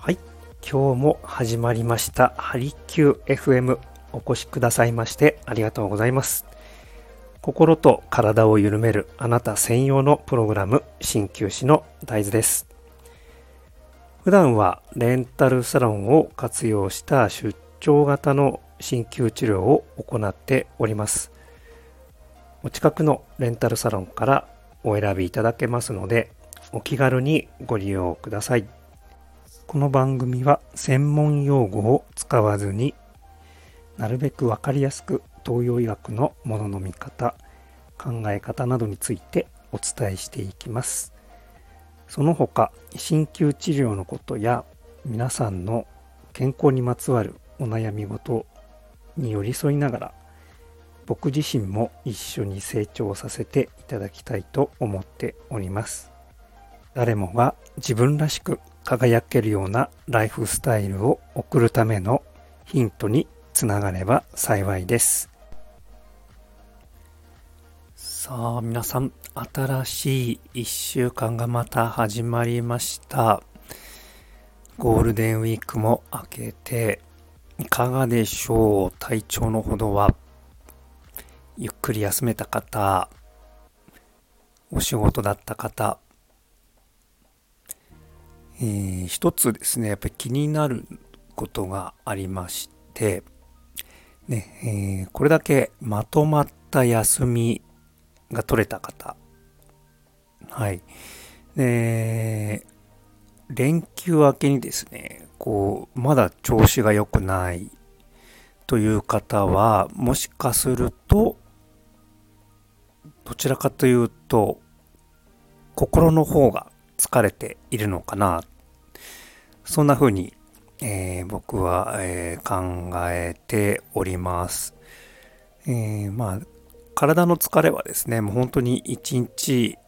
はい。今日も始まりました。ハリキュー FM お越しくださいましてありがとうございます。心と体を緩めるあなた専用のプログラム鍼灸師の大豆です。普段はレンタルサロンを活用した出張型の鍼灸治療を行っております。お近くのレンタルサロンからお選びいただけますのでお気軽にご利用ください。この番組は専門用語を使わずになるべくわかりやすく東洋医学のものの見方、考え方などについてお伝えしていきます。その他、鍼灸治療のことや皆さんの健康にまつわるお悩み事に寄り添いながら僕自身も一緒に成長させていただきたいと思っております。誰もが自分らしく輝けるようなライフスタイルを送るためのヒントにつながれば幸いです。さあ皆さん、新しい一週間がまた始まりました。ゴールデンウィークも明けて、いかがでしょう？体調のほどは。ゆっくり休めた方、お仕事だった方、えー、一つですね、やっぱり気になることがありまして、ね、えー、これだけまとまった休みが取れた方、はい。で、連休明けにですね、こう、まだ調子が良くないという方は、もしかすると、どちらかというと、心の方が疲れているのかな。そんな風に、えー、僕は、えー、考えております。えー、まあ、体の疲れはですね、もう本当に一日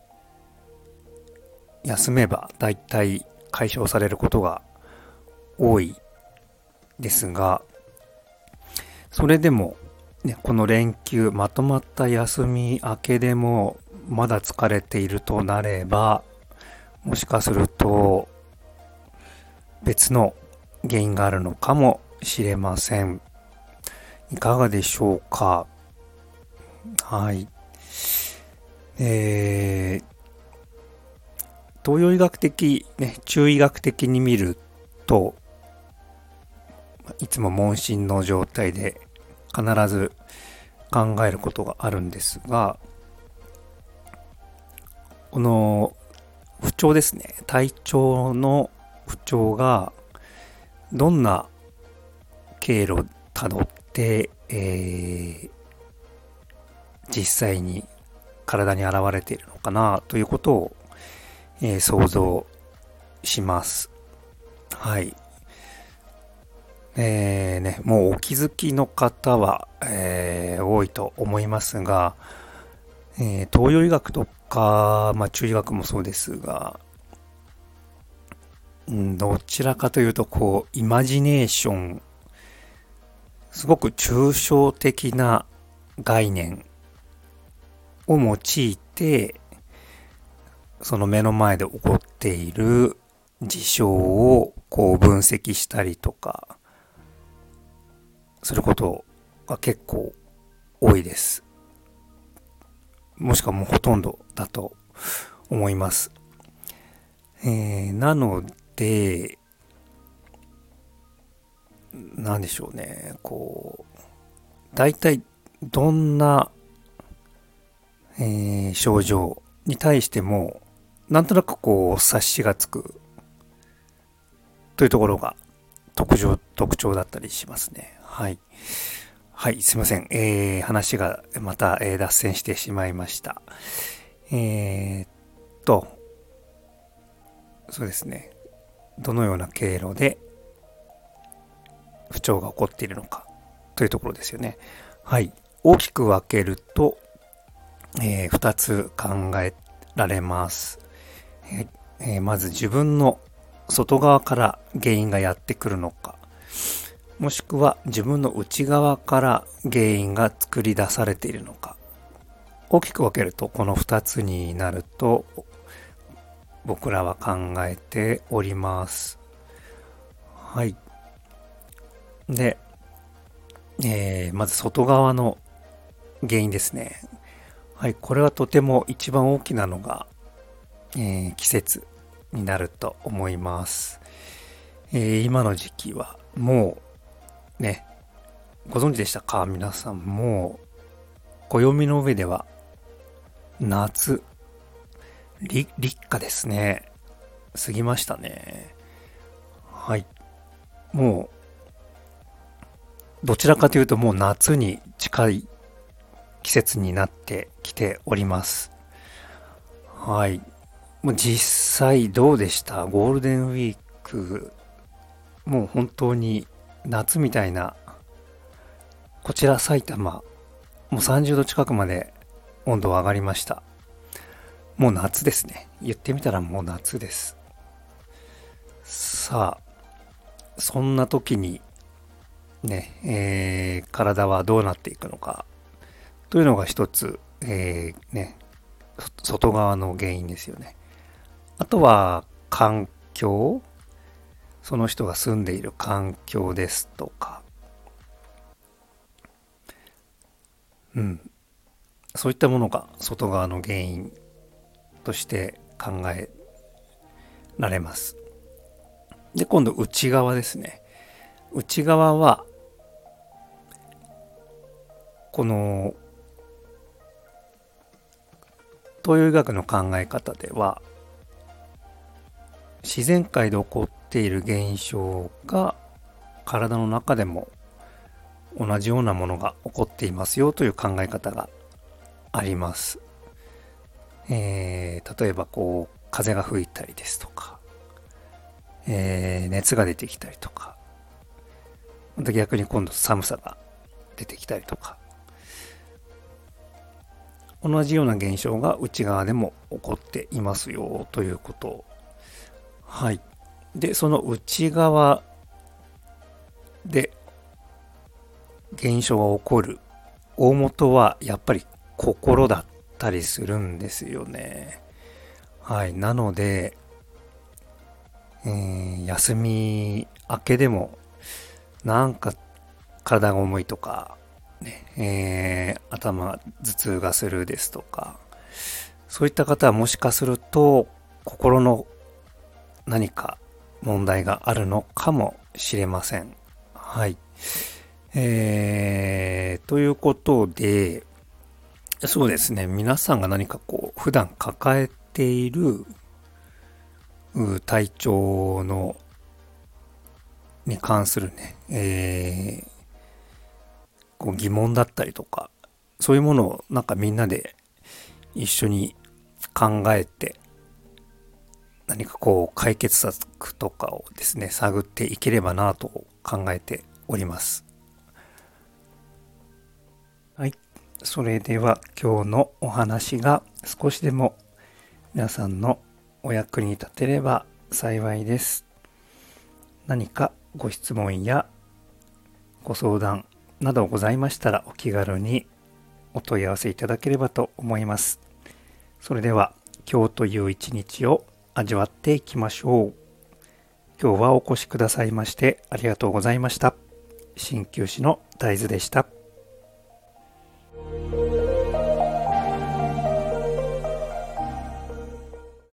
休めば大体解消されることが多いですが、それでも、ね、この連休、まとまった休み明けでもまだ疲れているとなれば、もしかすると別の原因があるのかもしれません。いかがでしょうか？はい。えー、東洋医学的、ね、中医学的に見ると、いつも問診の状態で必ず考えることがあるんですが、この不調ですね。体調の不調がどんな経路たどって、えー、実際に体に現れているのかなということを、えー、想像します。はい。えー、ね、もうお気づきの方は、えー、多いと思いますが、え、東洋医学とか、まあ、中医学もそうですが、うん、どちらかというと、こう、イマジネーション、すごく抽象的な概念を用いて、その目の前で起こっている事象をこう分析したりとか、することが結構多いです。もしくはもうほとんどだと思います。えー、なので、なんでしょうね、こう、大体どんな、えー、症状に対しても、なんとなくこう、察しがつくというところが特徴、特徴だったりしますね。はい。はい、すいません。えー、話がまた、えー、脱線してしまいました。えー、っと、そうですね。どのような経路で不調が起こっているのかというところですよね。はい。大きく分けると、えー、2つ考えられます。えー、まず自分の外側から原因がやってくるのか。もしくは自分の内側から原因が作り出されているのか。大きく分けるとこの2つになると僕らは考えております。はい。で、えー、まず外側の原因ですね。はい、これはとても一番大きなのが、えー、季節になると思います。えー、今の時期はもうね、ご存知でしたか？皆さんもう暦の上では夏、立夏ですね。過ぎましたね。はい。もう、どちらかというともう夏に近い季節になってきております。はい。もう実際どうでした？ゴールデンウィーク、もう本当に夏みたいな、こちら埼玉、もう30度近くまで温度上がりました。もう夏ですね。言ってみたらもう夏です。さあ、そんな時に、ね、えー、体はどうなっていくのかというのが一つ、えー、ね、外側の原因ですよね。あとは環境、その人が住んでいる環境ですとか、うん、そういったものが外側の原因として考えられます。で、今度内側ですね。内側は、この東洋医学の考え方では自然界で起こっっている現象が体の中でも同じようなものが起こっていますよという考え方があります。えー、例えばこう風が吹いたりですとか、えー、熱が出てきたりとか、また逆に今度寒さが出てきたりとか、同じような現象が内側でも起こっていますよということ。はい。で、その内側で現象が起こる大元はやっぱり心だったりするんですよね。はい。なので、えー、休み明けでもなんか体が重いとか、ね、えー、頭頭痛がするですとか、そういった方はもしかすると心の何か問題があるのかもしれません。はい。えー、ということで、そうですね、皆さんが何かこう、普段抱えている体調のに関するね、えー、こう疑問だったりとか、そういうものをなんかみんなで一緒に考えて、何かこう解決策とかをですね、探っていければなと考えております。はい。それでは今日のお話が少しでも皆さんのお役に立てれば幸いです。何かご質問やご相談などございましたらお気軽にお問い合わせいただければと思います。それでは今日という一日を味わっていきましょう。今日はお越しくださいましてありがとうございました。鍼灸師の大豆でした。